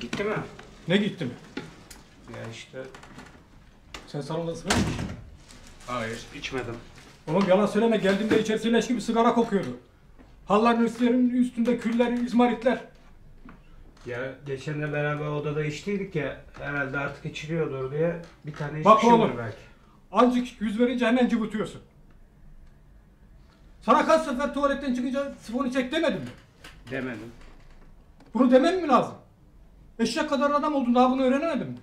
Gitti mi? Ne gitti mi? Ya işte. Sen salonda sigara mı içtin? Hayır. içmedim. Oğlum yalan söyleme geldiğimde içerisi leş gibi sigara kokuyordu. Halların üstlerinin üstünde küller, izmaritler. Ya geçen de beraber odada içtiydik ya. Herhalde artık içiliyordur diye bir tane Bak içmişimdir oğlum. belki. Azıcık yüz verince hemen cıvıtıyorsun. Sana kaç sefer tuvaletten çıkınca sifonu çek demedim mi? Demedim. Bunu demem mi lazım? Eşek kadar adam oldun daha bunu öğrenemedin mi?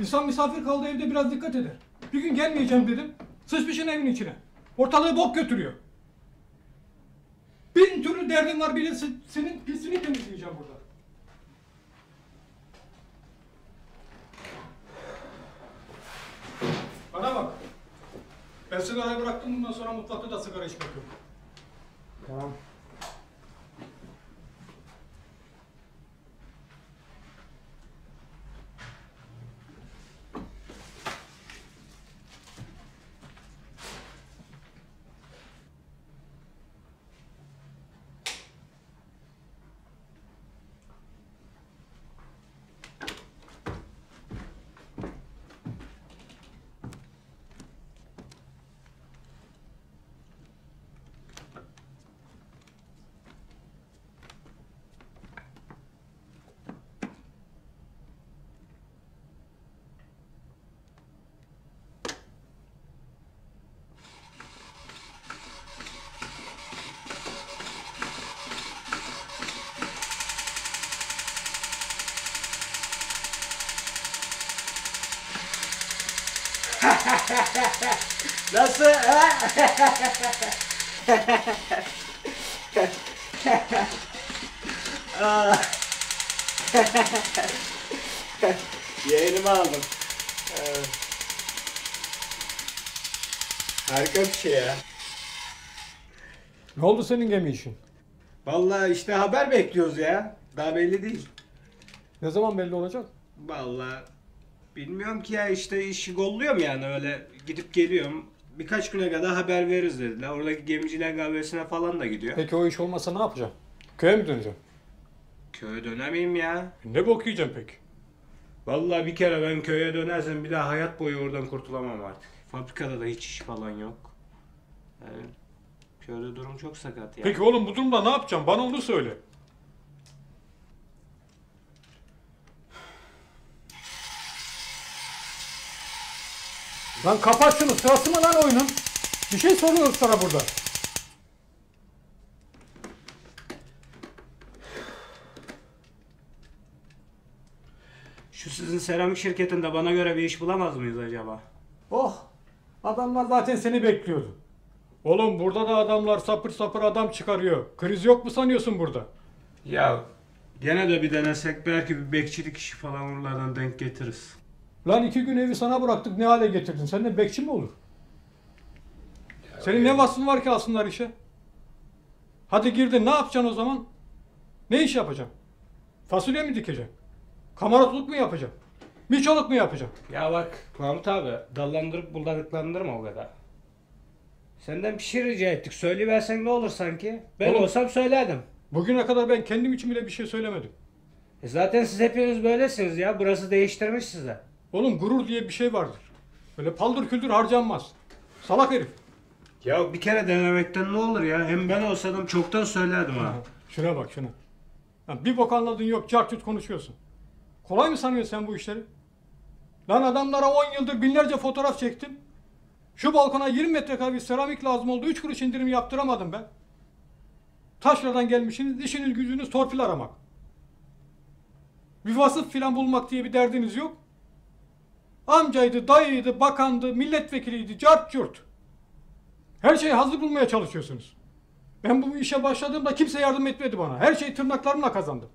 İnsan misafir kaldığı evde biraz dikkat eder. Bir gün gelmeyeceğim dedim. Sıçmışın evin içine. Ortalığı bok götürüyor. Bin türlü derdin var se- senin pisini temizleyeceğim burada. Bana bak. Ben sigarayı bıraktım bundan sonra mutfakta da sigara içmek yok. Tamam. Nasıl? Ha? Yeğenimi aldım. Ee, Harika bir şey ya. Ne oldu senin gemi işin? Vallahi işte haber bekliyoruz ya. Daha belli değil. Ne zaman belli olacak? Vallahi bilmiyorum ki ya işte işi golluyorum yani öyle gidip geliyorum. Birkaç güne kadar haber veririz dediler. Oradaki gemiciler kahvesine falan da gidiyor. Peki o iş olmasa ne yapacağım? Köye mi döneceğim? Köye dönemeyim ya. Ne bok yiyeceğim peki? Vallahi bir kere ben köye dönersem bir daha hayat boyu oradan kurtulamam artık. Fabrikada da hiç iş falan yok. Yani köyde durum çok sakat ya. Peki oğlum bu durumda ne yapacağım? Bana onu söyle. Lan kapat şunu. Sırası mı lan oyunun? Bir şey soruyoruz sana burada. Şu sizin seramik şirketinde bana göre bir iş bulamaz mıyız acaba? Oh! Adamlar zaten seni bekliyordu. Oğlum burada da adamlar sapır sapır adam çıkarıyor. Kriz yok mu sanıyorsun burada? Ya gene de bir denesek belki bir bekçilik işi falan oralardan denk getiririz. Lan iki gün evi sana bıraktık ne hale getirdin? Senden bekçi mi olur? Senin ne vasfın var ki alsınlar işe? Hadi girdin ne yapacaksın o zaman? Ne iş yapacaksın? Fasulye mi dikeceksin? Kamaratlık mı yapacaksın? Miçoluk mu yapacaksın? Ya bak Mahmut abi dallandırıp budadıklandırma o kadar. Senden bir şey rica ettik. Söyleyiversen ne olur sanki? Ben Oğlum- olsam söylerdim. Bugüne kadar ben kendim için bile bir şey söylemedim. E zaten siz hepiniz böylesiniz ya. Burası değiştirmiş size. Oğlum gurur diye bir şey vardır. Böyle paldır küldür harcanmaz. Salak herif. Ya bir kere denemekten ne olur ya? Hem ben olsaydım çoktan söylerdim ha. Şuna bak şuna. Lan bir bok anladın yok cartüt konuşuyorsun. Kolay mı sanıyorsun sen bu işleri? Lan adamlara 10 yıldır binlerce fotoğraf çektim. Şu balkona 20 metrekare bir seramik lazım oldu. 3 kuruş indirim yaptıramadım ben. Taşradan gelmişsiniz, işiniz gücünüz torpil aramak. Bir vasıf filan bulmak diye bir derdiniz yok. Amcaydı, dayıydı, bakandı, milletvekiliydi, cart curt. Her şeyi hazır bulmaya çalışıyorsunuz. Ben bu işe başladığımda kimse yardım etmedi bana. Her şeyi tırnaklarımla kazandım.